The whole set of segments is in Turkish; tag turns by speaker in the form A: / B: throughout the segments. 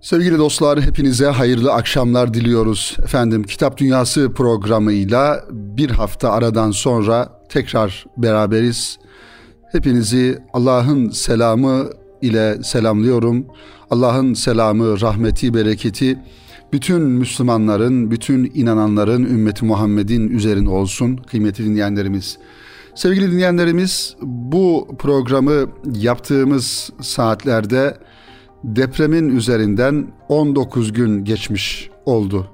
A: Sevgili dostlar hepinize hayırlı akşamlar diliyoruz. Efendim Kitap Dünyası programıyla bir hafta aradan sonra tekrar beraberiz. Hepinizi Allah'ın selamı ile selamlıyorum. Allah'ın selamı, rahmeti, bereketi bütün Müslümanların, bütün inananların ümmeti Muhammed'in üzerine olsun kıymetli dinleyenlerimiz. Sevgili dinleyenlerimiz bu programı yaptığımız saatlerde depremin üzerinden 19 gün geçmiş oldu.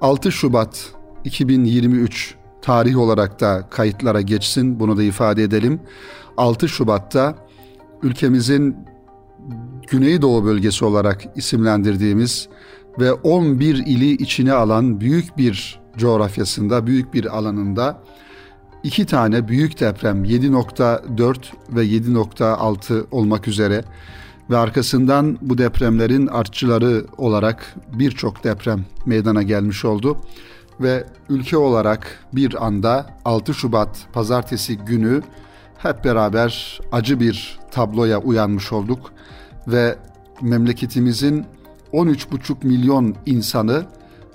A: 6 Şubat 2023 tarih olarak da kayıtlara geçsin bunu da ifade edelim. 6 Şubat'ta ülkemizin Güneydoğu bölgesi olarak isimlendirdiğimiz ve 11 ili içine alan büyük bir coğrafyasında, büyük bir alanında iki tane büyük deprem 7.4 ve 7.6 olmak üzere ve arkasından bu depremlerin artçıları olarak birçok deprem meydana gelmiş oldu. Ve ülke olarak bir anda 6 Şubat pazartesi günü hep beraber acı bir tabloya uyanmış olduk. Ve memleketimizin 13,5 milyon insanı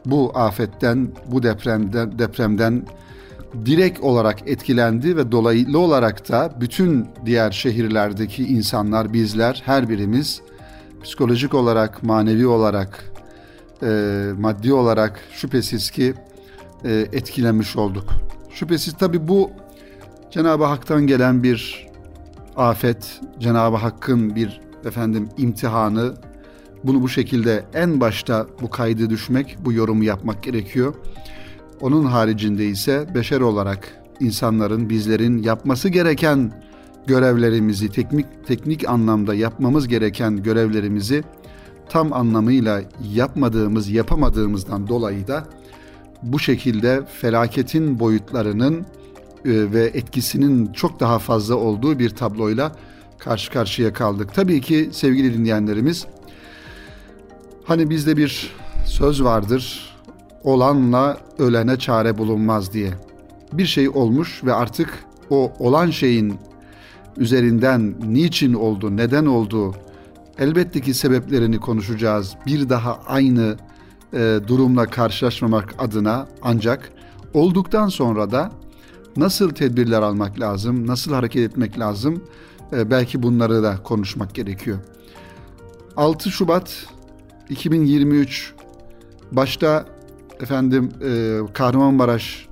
A: bu afetten, bu depremden, depremden direkt olarak etkilendi ve dolaylı olarak da bütün diğer şehirlerdeki insanlar, bizler, her birimiz psikolojik olarak, manevi olarak, e, maddi olarak şüphesiz ki e, etkilenmiş olduk. Şüphesiz tabi bu Cenab-ı Hak'tan gelen bir afet, Cenab-ı Hakk'ın bir efendim imtihanı. Bunu bu şekilde en başta bu kaydı düşmek, bu yorumu yapmak gerekiyor. Onun haricinde ise beşer olarak insanların, bizlerin yapması gereken görevlerimizi, teknik, teknik anlamda yapmamız gereken görevlerimizi tam anlamıyla yapmadığımız, yapamadığımızdan dolayı da bu şekilde felaketin boyutlarının e, ve etkisinin çok daha fazla olduğu bir tabloyla karşı karşıya kaldık. Tabii ki sevgili dinleyenlerimiz hani bizde bir söz vardır olanla ölene çare bulunmaz diye. Bir şey olmuş ve artık o olan şeyin üzerinden niçin oldu, neden oldu, elbette ki sebeplerini konuşacağız. Bir daha aynı e, durumla karşılaşmamak adına ancak olduktan sonra da nasıl tedbirler almak lazım, nasıl hareket etmek lazım e, belki bunları da konuşmak gerekiyor. 6 Şubat 2023 başta efendim e, Kahramanmaraş,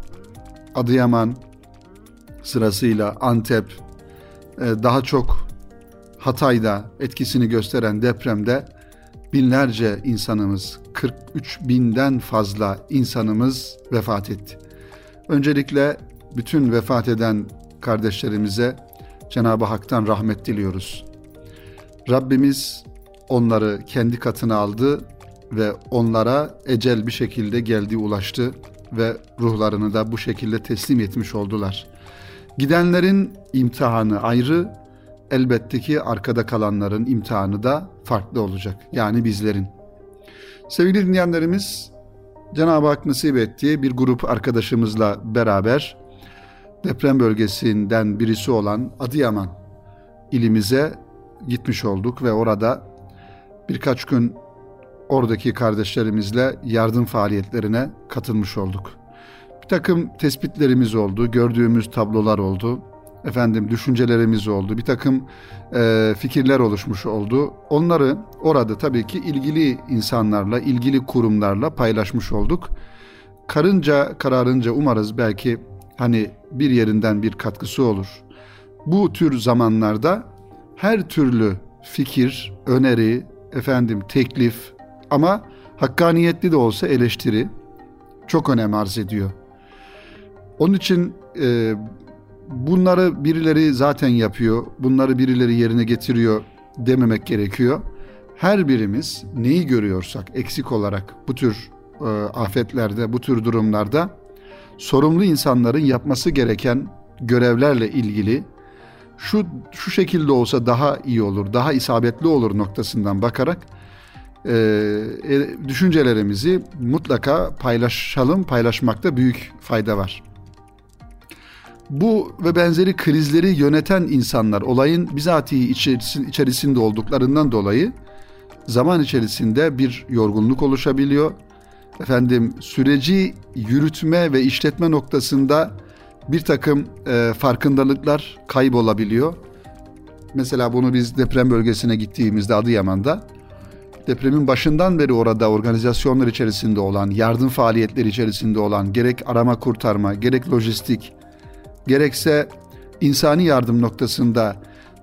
A: Adıyaman sırasıyla Antep, e, daha çok Hatay'da etkisini gösteren depremde binlerce insanımız, 43 binden fazla insanımız vefat etti. Öncelikle bütün vefat eden kardeşlerimize Cenab-ı Hak'tan rahmet diliyoruz. Rabbimiz onları kendi katına aldı ve onlara ecel bir şekilde geldi ulaştı ve ruhlarını da bu şekilde teslim etmiş oldular. Gidenlerin imtihanı ayrı, elbette ki arkada kalanların imtihanı da farklı olacak. Yani bizlerin. Sevgili dinleyenlerimiz, Cenab-ı Hak nasip ettiği bir grup arkadaşımızla beraber deprem bölgesinden birisi olan Adıyaman ilimize gitmiş olduk ve orada birkaç gün oradaki kardeşlerimizle yardım faaliyetlerine katılmış olduk. Bir takım tespitlerimiz oldu, gördüğümüz tablolar oldu, efendim düşüncelerimiz oldu, bir takım e, fikirler oluşmuş oldu. Onları orada tabii ki ilgili insanlarla, ilgili kurumlarla paylaşmış olduk. Karınca kararınca umarız belki hani bir yerinden bir katkısı olur. Bu tür zamanlarda her türlü fikir, öneri, efendim teklif, ama hakkaniyetli de olsa eleştiri çok önem arz ediyor. Onun için e, bunları birileri zaten yapıyor, bunları birileri yerine getiriyor dememek gerekiyor. Her birimiz neyi görüyorsak eksik olarak bu tür e, afetlerde, bu tür durumlarda sorumlu insanların yapması gereken görevlerle ilgili şu şu şekilde olsa daha iyi olur, daha isabetli olur noktasından bakarak e, e, düşüncelerimizi mutlaka paylaşalım. Paylaşmakta büyük fayda var. Bu ve benzeri krizleri yöneten insanlar olayın bizatihi içerisinde olduklarından dolayı zaman içerisinde bir yorgunluk oluşabiliyor. Efendim süreci yürütme ve işletme noktasında bir takım e, farkındalıklar kaybolabiliyor. Mesela bunu biz deprem bölgesine gittiğimizde Adıyaman'da depremin başından beri orada organizasyonlar içerisinde olan, yardım faaliyetleri içerisinde olan gerek arama kurtarma, gerek lojistik, gerekse insani yardım noktasında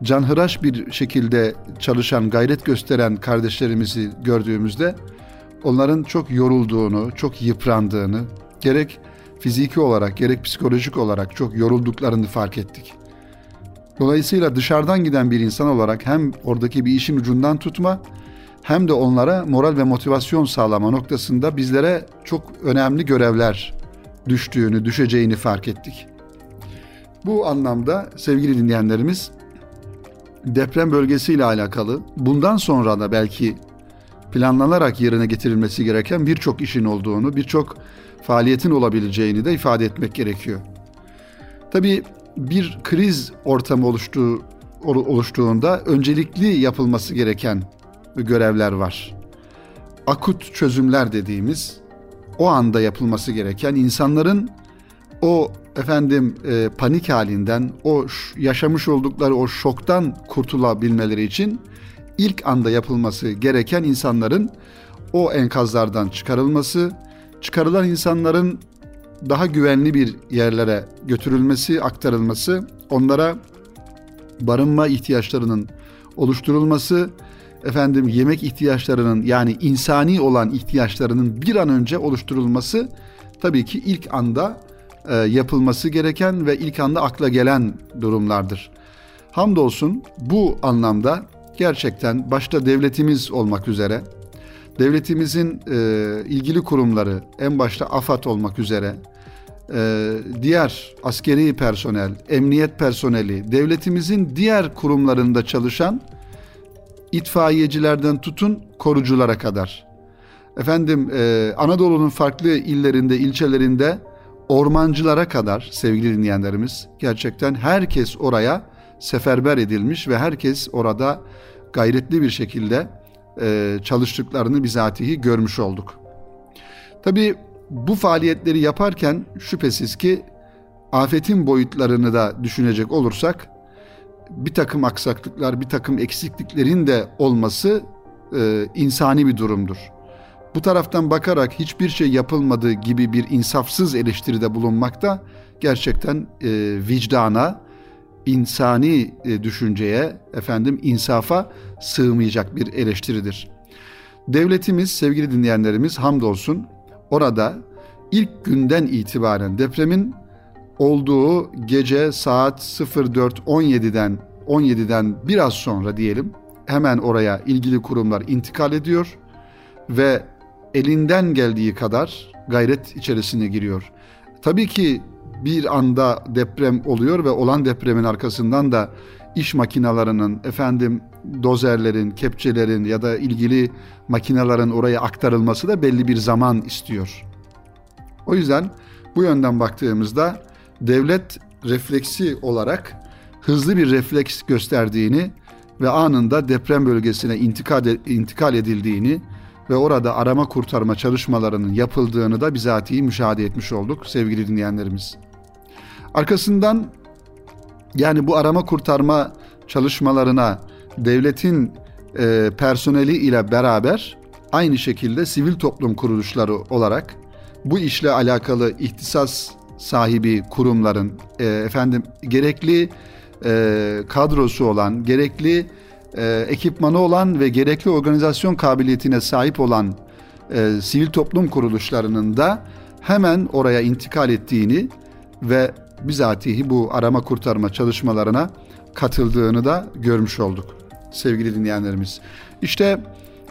A: canhıraş bir şekilde çalışan, gayret gösteren kardeşlerimizi gördüğümüzde onların çok yorulduğunu, çok yıprandığını, gerek fiziki olarak gerek psikolojik olarak çok yorulduklarını fark ettik. Dolayısıyla dışarıdan giden bir insan olarak hem oradaki bir işin ucundan tutma hem de onlara moral ve motivasyon sağlama noktasında bizlere çok önemli görevler düştüğünü, düşeceğini fark ettik. Bu anlamda sevgili dinleyenlerimiz deprem bölgesiyle alakalı bundan sonra da belki planlanarak yerine getirilmesi gereken birçok işin olduğunu, birçok faaliyetin olabileceğini de ifade etmek gerekiyor. Tabii bir kriz ortamı oluştuğu, oluştuğunda öncelikli yapılması gereken görevler var. Akut çözümler dediğimiz o anda yapılması gereken insanların o efendim e, panik halinden, o yaşamış oldukları o şoktan kurtulabilmeleri için ilk anda yapılması gereken insanların o enkazlardan çıkarılması, çıkarılan insanların daha güvenli bir yerlere götürülmesi, aktarılması, onlara barınma ihtiyaçlarının oluşturulması, efendim yemek ihtiyaçlarının yani insani olan ihtiyaçlarının bir an önce oluşturulması tabii ki ilk anda e, yapılması gereken ve ilk anda akla gelen durumlardır. Hamdolsun bu anlamda gerçekten başta devletimiz olmak üzere devletimizin e, ilgili kurumları en başta AFAD olmak üzere e, diğer askeri personel, emniyet personeli, devletimizin diğer kurumlarında çalışan itfaiyecilerden tutun koruculara kadar. Efendim e, Anadolu'nun farklı illerinde, ilçelerinde ormancılara kadar sevgili dinleyenlerimiz gerçekten herkes oraya seferber edilmiş ve herkes orada gayretli bir şekilde e, çalıştıklarını bizatihi görmüş olduk. Tabi bu faaliyetleri yaparken şüphesiz ki afetin boyutlarını da düşünecek olursak bir takım aksaklıklar, bir takım eksikliklerin de olması e, insani bir durumdur. Bu taraftan bakarak hiçbir şey yapılmadığı gibi bir insafsız eleştiride bulunmak da gerçekten e, vicdana, insani e, düşünceye, efendim insafa sığmayacak bir eleştiridir. Devletimiz sevgili dinleyenlerimiz hamdolsun orada ilk günden itibaren depremin olduğu gece saat 04.17'den 17'den biraz sonra diyelim hemen oraya ilgili kurumlar intikal ediyor ve elinden geldiği kadar gayret içerisine giriyor. Tabii ki bir anda deprem oluyor ve olan depremin arkasından da iş makinalarının, efendim dozerlerin, kepçelerin ya da ilgili makinelerin oraya aktarılması da belli bir zaman istiyor. O yüzden bu yönden baktığımızda devlet refleksi olarak hızlı bir refleks gösterdiğini ve anında deprem bölgesine intikal, intikal edildiğini ve orada arama kurtarma çalışmalarının yapıldığını da bizatihi müşahede etmiş olduk sevgili dinleyenlerimiz. Arkasından yani bu arama kurtarma çalışmalarına devletin e, personeli ile beraber aynı şekilde sivil toplum kuruluşları olarak bu işle alakalı ihtisas sahibi kurumların e, efendim gerekli e, kadrosu olan, gerekli e, ekipmanı olan ve gerekli organizasyon kabiliyetine sahip olan e, sivil toplum kuruluşlarının da hemen oraya intikal ettiğini ve bizatihi bu arama kurtarma çalışmalarına katıldığını da görmüş olduk sevgili dinleyenlerimiz. İşte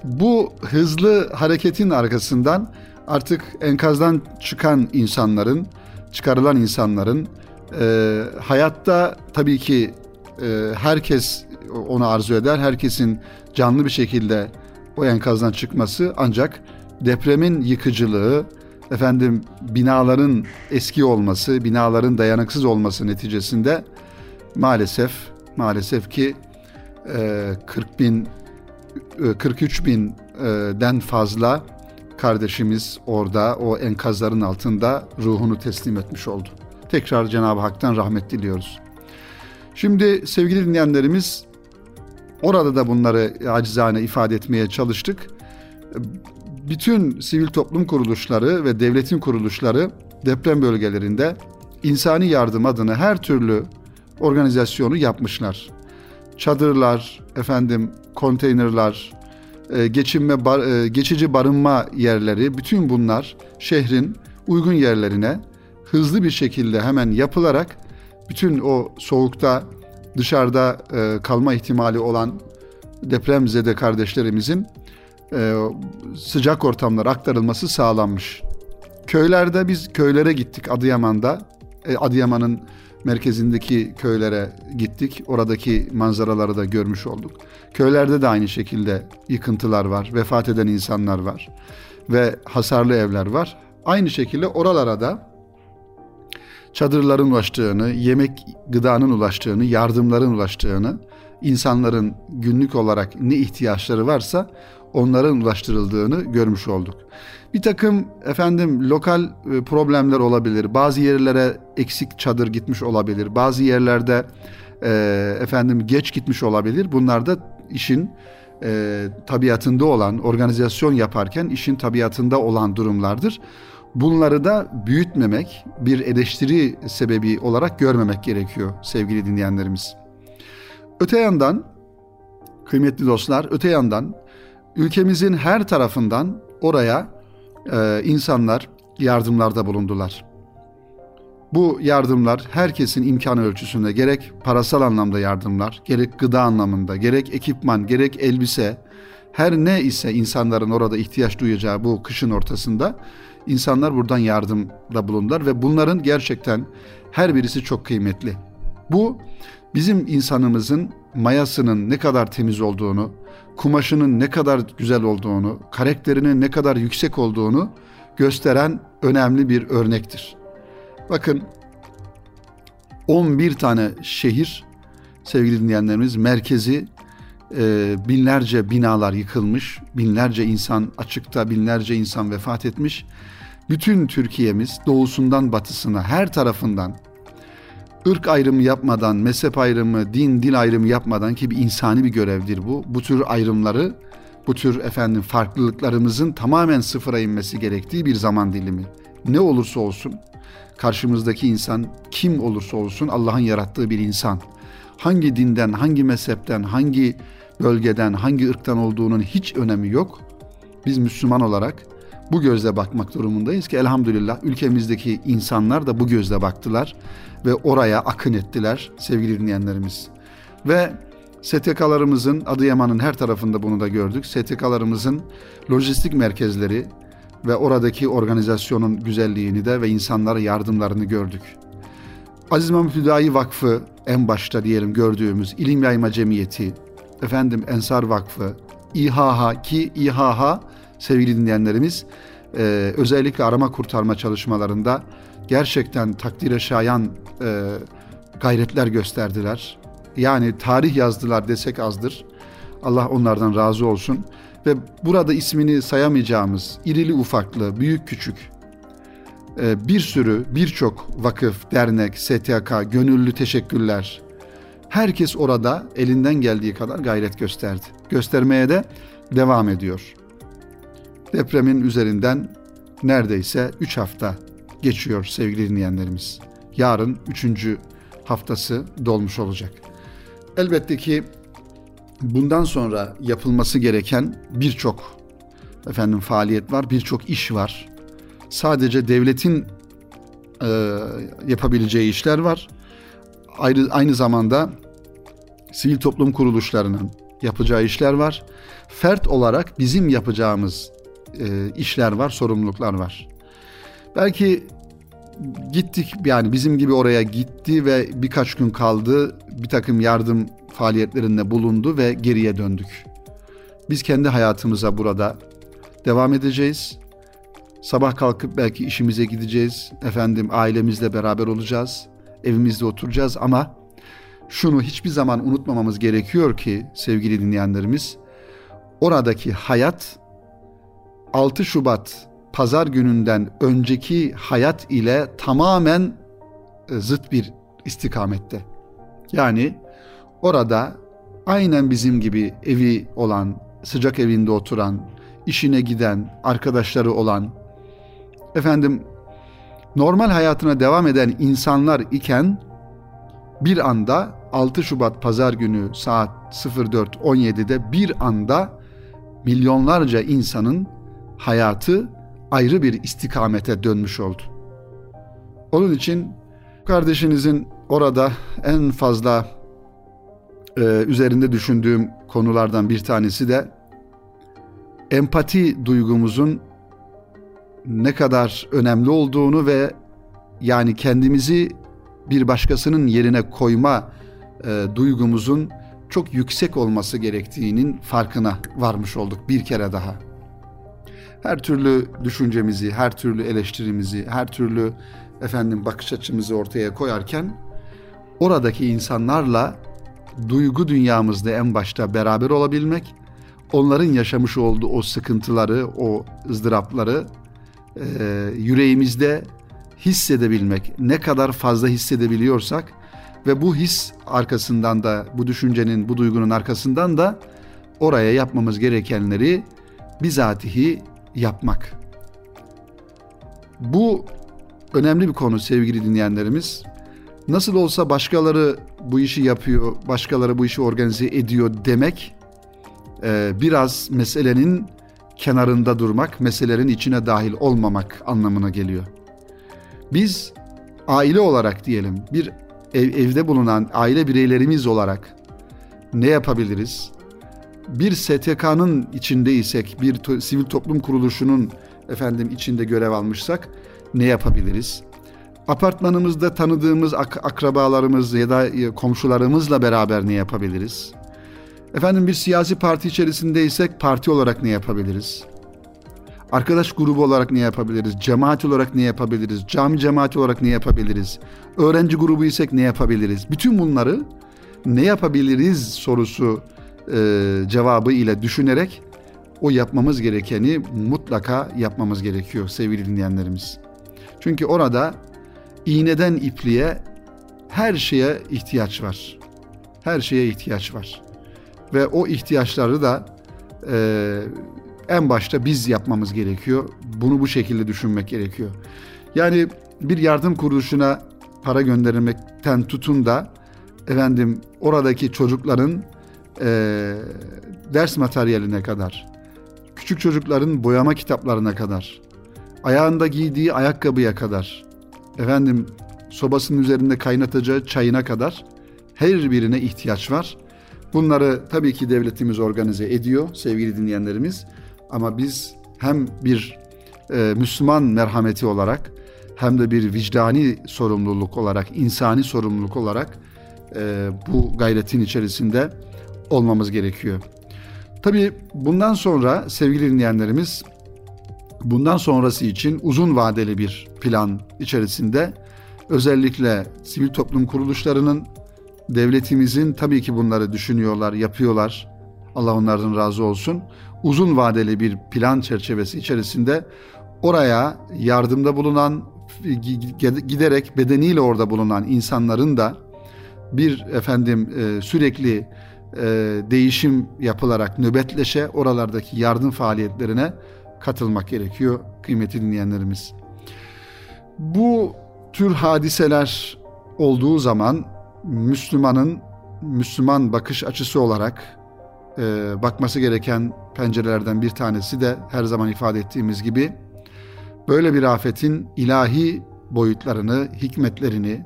A: bu hızlı hareketin arkasından artık enkazdan çıkan insanların, çıkarılan insanların e, hayatta tabii ki e, herkes onu arzu eder. Herkesin canlı bir şekilde o enkazdan çıkması ancak depremin yıkıcılığı, efendim binaların eski olması, binaların dayanıksız olması neticesinde maalesef maalesef ki e, 40 bin 43 binden fazla kardeşimiz orada o enkazların altında ruhunu teslim etmiş oldu. Tekrar Cenab-ı Hak'tan rahmet diliyoruz. Şimdi sevgili dinleyenlerimiz orada da bunları acizane ifade etmeye çalıştık. Bütün sivil toplum kuruluşları ve devletin kuruluşları deprem bölgelerinde insani yardım adına her türlü organizasyonu yapmışlar. Çadırlar, efendim konteynerlar, geçinme bar, e, geçici barınma yerleri bütün bunlar şehrin uygun yerlerine hızlı bir şekilde hemen yapılarak bütün o soğukta dışarıda e, kalma ihtimali olan depremzede kardeşlerimizin sıcak ortamlara aktarılması sağlanmış. Köylerde biz köylere gittik Adıyaman'da. Adıyaman'ın merkezindeki köylere gittik. Oradaki manzaraları da görmüş olduk. Köylerde de aynı şekilde yıkıntılar var, vefat eden insanlar var ve hasarlı evler var. Aynı şekilde oralara da çadırların ulaştığını, yemek gıdanın ulaştığını, yardımların ulaştığını, insanların günlük olarak ne ihtiyaçları varsa onların ulaştırıldığını görmüş olduk. Bir takım efendim lokal e, problemler olabilir. Bazı yerlere eksik çadır gitmiş olabilir. Bazı yerlerde e, efendim geç gitmiş olabilir. Bunlar da işin e, tabiatında olan, organizasyon yaparken işin tabiatında olan durumlardır. Bunları da büyütmemek, bir eleştiri sebebi olarak görmemek gerekiyor sevgili dinleyenlerimiz. Öte yandan, kıymetli dostlar, öte yandan ülkemizin her tarafından oraya e, insanlar yardımlarda bulundular. Bu yardımlar herkesin imkanı ölçüsünde gerek parasal anlamda yardımlar, gerek gıda anlamında, gerek ekipman, gerek elbise, her ne ise insanların orada ihtiyaç duyacağı bu kışın ortasında insanlar buradan yardımda bulundular ve bunların gerçekten her birisi çok kıymetli. Bu bizim insanımızın mayasının ne kadar temiz olduğunu, kumaşının ne kadar güzel olduğunu, karakterinin ne kadar yüksek olduğunu gösteren önemli bir örnektir. Bakın 11 tane şehir sevgili dinleyenlerimiz merkezi e, binlerce binalar yıkılmış, binlerce insan açıkta, binlerce insan vefat etmiş. Bütün Türkiye'miz doğusundan batısına her tarafından ırk ayrımı yapmadan, mezhep ayrımı, din, dil ayrımı yapmadan ki bir insani bir görevdir bu. Bu tür ayrımları, bu tür efendim farklılıklarımızın tamamen sıfıra inmesi gerektiği bir zaman dilimi. Ne olursa olsun karşımızdaki insan kim olursa olsun Allah'ın yarattığı bir insan. Hangi dinden, hangi mezhepten, hangi bölgeden, hangi ırktan olduğunun hiç önemi yok. Biz Müslüman olarak bu gözle bakmak durumundayız ki elhamdülillah ülkemizdeki insanlar da bu gözle baktılar ve oraya akın ettiler sevgili dinleyenlerimiz. Ve STK'larımızın Adıyaman'ın her tarafında bunu da gördük. STK'larımızın lojistik merkezleri ve oradaki organizasyonun güzelliğini de ve insanlara yardımlarını gördük. Aziz Mahmut Hüdayi Vakfı en başta diyelim gördüğümüz İlim Yayma Cemiyeti, efendim Ensar Vakfı, İHH ki İHH sevgili dinleyenlerimiz özellikle arama kurtarma çalışmalarında gerçekten takdire şayan e, gayretler gösterdiler. Yani tarih yazdılar desek azdır. Allah onlardan razı olsun. Ve burada ismini sayamayacağımız irili ufaklı, büyük küçük e, bir sürü, birçok vakıf, dernek, STK, gönüllü teşekkürler. Herkes orada elinden geldiği kadar gayret gösterdi. Göstermeye de devam ediyor. Depremin üzerinden neredeyse 3 hafta geçiyor sevgili dinleyenlerimiz. Yarın 3. haftası dolmuş olacak. Elbette ki bundan sonra yapılması gereken birçok efendim faaliyet var, birçok iş var. Sadece devletin e, yapabileceği işler var. Ayrı, aynı zamanda sivil toplum kuruluşlarının yapacağı işler var. Fert olarak bizim yapacağımız e, işler var, sorumluluklar var. Belki gittik yani bizim gibi oraya gitti ve birkaç gün kaldı bir takım yardım faaliyetlerinde bulundu ve geriye döndük. Biz kendi hayatımıza burada devam edeceğiz. Sabah kalkıp belki işimize gideceğiz. Efendim ailemizle beraber olacağız. Evimizde oturacağız ama şunu hiçbir zaman unutmamamız gerekiyor ki sevgili dinleyenlerimiz oradaki hayat 6 Şubat pazar gününden önceki hayat ile tamamen e, zıt bir istikamette. Yani orada aynen bizim gibi evi olan, sıcak evinde oturan, işine giden, arkadaşları olan, efendim normal hayatına devam eden insanlar iken bir anda 6 Şubat pazar günü saat 04.17'de bir anda milyonlarca insanın hayatı ayrı bir istikamete dönmüş oldu. Onun için kardeşinizin orada en fazla e, üzerinde düşündüğüm konulardan bir tanesi de empati duygumuzun ne kadar önemli olduğunu ve yani kendimizi bir başkasının yerine koyma e, duygumuzun çok yüksek olması gerektiğinin farkına varmış olduk bir kere daha. Her türlü düşüncemizi, her türlü eleştirimizi, her türlü efendim bakış açımızı ortaya koyarken oradaki insanlarla duygu dünyamızda en başta beraber olabilmek, onların yaşamış olduğu o sıkıntıları, o ızdırapları e, yüreğimizde hissedebilmek. Ne kadar fazla hissedebiliyorsak ve bu his arkasından da, bu düşüncenin, bu duygunun arkasından da oraya yapmamız gerekenleri bizatihi yapmak. Bu önemli bir konu sevgili dinleyenlerimiz. Nasıl olsa başkaları bu işi yapıyor, başkaları bu işi organize ediyor demek e, biraz meselenin kenarında durmak, meselelerin içine dahil olmamak anlamına geliyor. Biz aile olarak diyelim, bir ev, evde bulunan aile bireylerimiz olarak ne yapabiliriz? Bir STK'nın içindeysek, bir to, sivil toplum kuruluşunun efendim içinde görev almışsak ne yapabiliriz? Apartmanımızda tanıdığımız ak- akrabalarımız ya da e, komşularımızla beraber ne yapabiliriz? Efendim bir siyasi parti içerisindeysek parti olarak ne yapabiliriz? Arkadaş grubu olarak ne yapabiliriz? Cemaat olarak ne yapabiliriz? Cami cemaati olarak ne yapabiliriz? Öğrenci grubu isek ne yapabiliriz? Bütün bunları ne yapabiliriz sorusu e, cevabı ile düşünerek o yapmamız gerekeni mutlaka yapmamız gerekiyor sevgili dinleyenlerimiz. Çünkü orada iğneden ipliğe her şeye ihtiyaç var. Her şeye ihtiyaç var. Ve o ihtiyaçları da e, en başta biz yapmamız gerekiyor. Bunu bu şekilde düşünmek gerekiyor. Yani bir yardım kuruluşuna para göndermekten tutun da efendim oradaki çocukların e, ders materyaline kadar, küçük çocukların boyama kitaplarına kadar, ayağında giydiği ayakkabıya kadar, efendim sobasının üzerinde kaynatacağı çayına kadar her birine ihtiyaç var. Bunları tabii ki devletimiz organize ediyor sevgili dinleyenlerimiz. Ama biz hem bir e, Müslüman merhameti olarak hem de bir vicdani sorumluluk olarak, insani sorumluluk olarak e, bu gayretin içerisinde olmamız gerekiyor. Tabii bundan sonra sevgili dinleyenlerimiz bundan sonrası için uzun vadeli bir plan içerisinde özellikle sivil toplum kuruluşlarının devletimizin tabii ki bunları düşünüyorlar, yapıyorlar. Allah onlardan razı olsun. Uzun vadeli bir plan çerçevesi içerisinde oraya yardımda bulunan giderek bedeniyle orada bulunan insanların da bir efendim e, sürekli e, değişim yapılarak nöbetleşe oralardaki yardım faaliyetlerine katılmak gerekiyor kıymetli dinleyenlerimiz. Bu tür hadiseler olduğu zaman Müslümanın Müslüman bakış açısı olarak e, bakması gereken pencerelerden bir tanesi de her zaman ifade ettiğimiz gibi böyle bir afetin ilahi boyutlarını, hikmetlerini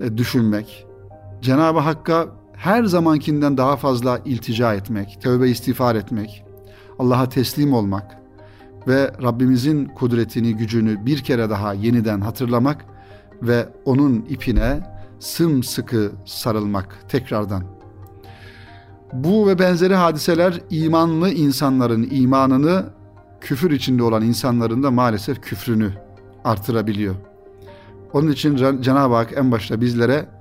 A: e, düşünmek, Cenab-ı Hakk'a her zamankinden daha fazla iltica etmek, tövbe istiğfar etmek, Allah'a teslim olmak ve Rabbimizin kudretini, gücünü bir kere daha yeniden hatırlamak ve onun ipine sımsıkı sarılmak tekrardan. Bu ve benzeri hadiseler imanlı insanların imanını küfür içinde olan insanların da maalesef küfrünü artırabiliyor. Onun için Cenab-ı Hak en başta bizlere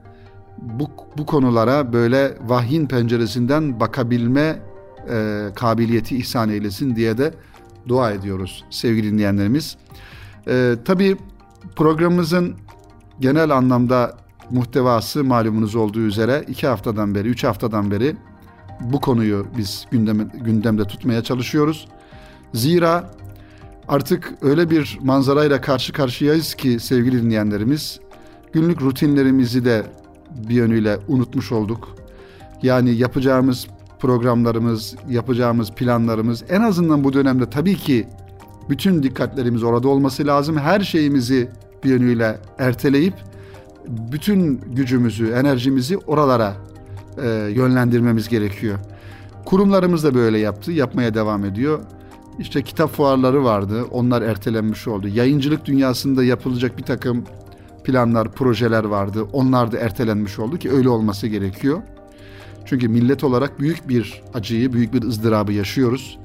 A: bu, bu konulara böyle vahyin penceresinden bakabilme e, kabiliyeti ihsan eylesin diye de dua ediyoruz sevgili dinleyenlerimiz. E, tabii programımızın genel anlamda muhtevası malumunuz olduğu üzere iki haftadan beri, üç haftadan beri bu konuyu biz gündeme, gündemde tutmaya çalışıyoruz. Zira artık öyle bir manzarayla karşı karşıyayız ki sevgili dinleyenlerimiz, günlük rutinlerimizi de bir yönüyle unutmuş olduk. Yani yapacağımız programlarımız, yapacağımız planlarımız en azından bu dönemde tabii ki bütün dikkatlerimiz orada olması lazım. Her şeyimizi bir yönüyle erteleyip bütün gücümüzü, enerjimizi oralara e, yönlendirmemiz gerekiyor. Kurumlarımız da böyle yaptı, yapmaya devam ediyor. İşte kitap fuarları vardı, onlar ertelenmiş oldu. Yayıncılık dünyasında yapılacak bir takım planlar, projeler vardı. Onlar da ertelenmiş oldu ki öyle olması gerekiyor. Çünkü millet olarak büyük bir acıyı, büyük bir ızdırabı yaşıyoruz.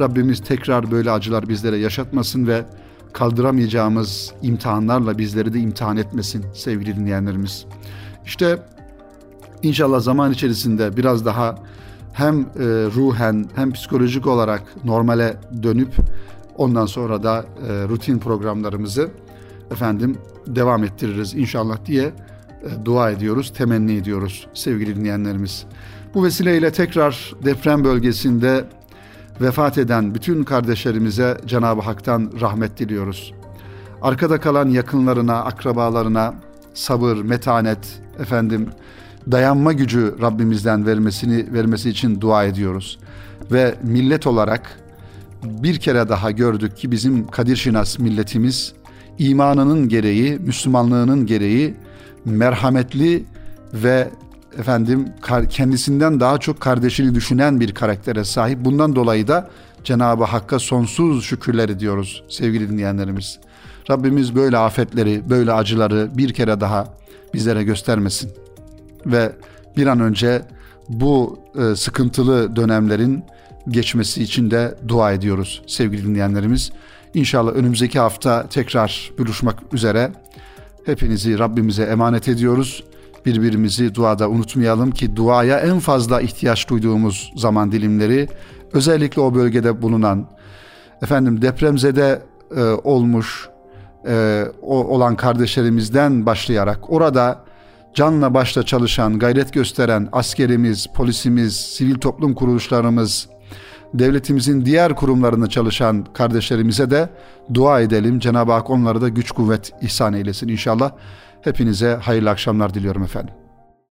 A: Rabbimiz tekrar böyle acılar bizlere yaşatmasın ve kaldıramayacağımız imtihanlarla bizleri de imtihan etmesin sevgili dinleyenlerimiz. İşte inşallah zaman içerisinde biraz daha hem e, ruhen hem psikolojik olarak normale dönüp ondan sonra da e, rutin programlarımızı efendim devam ettiririz inşallah diye e, dua ediyoruz, temenni ediyoruz sevgili dinleyenlerimiz. Bu vesileyle tekrar deprem bölgesinde vefat eden bütün kardeşlerimize Cenab-ı Hak'tan rahmet diliyoruz. Arkada kalan yakınlarına, akrabalarına sabır, metanet, efendim dayanma gücü Rabbimizden vermesini vermesi için dua ediyoruz. Ve millet olarak bir kere daha gördük ki bizim Kadir Şinas milletimiz imanının gereği, Müslümanlığının gereği merhametli ve efendim kendisinden daha çok kardeşini düşünen bir karaktere sahip. Bundan dolayı da Cenab-ı Hakk'a sonsuz şükürler ediyoruz sevgili dinleyenlerimiz. Rabbimiz böyle afetleri, böyle acıları bir kere daha bizlere göstermesin. Ve bir an önce bu e, sıkıntılı dönemlerin geçmesi için de dua ediyoruz sevgili dinleyenlerimiz. İnşallah önümüzdeki hafta tekrar buluşmak üzere. Hepinizi Rabbimize emanet ediyoruz. Birbirimizi duada unutmayalım ki duaya en fazla ihtiyaç duyduğumuz zaman dilimleri özellikle o bölgede bulunan efendim depremzede e, olmuş e, o, olan kardeşlerimizden başlayarak orada canla başla çalışan, gayret gösteren askerimiz, polisimiz, sivil toplum kuruluşlarımız, devletimizin diğer kurumlarında çalışan kardeşlerimize de dua edelim. Cenab-ı Hak onlara da güç kuvvet ihsan eylesin inşallah. Hepinize hayırlı akşamlar diliyorum efendim.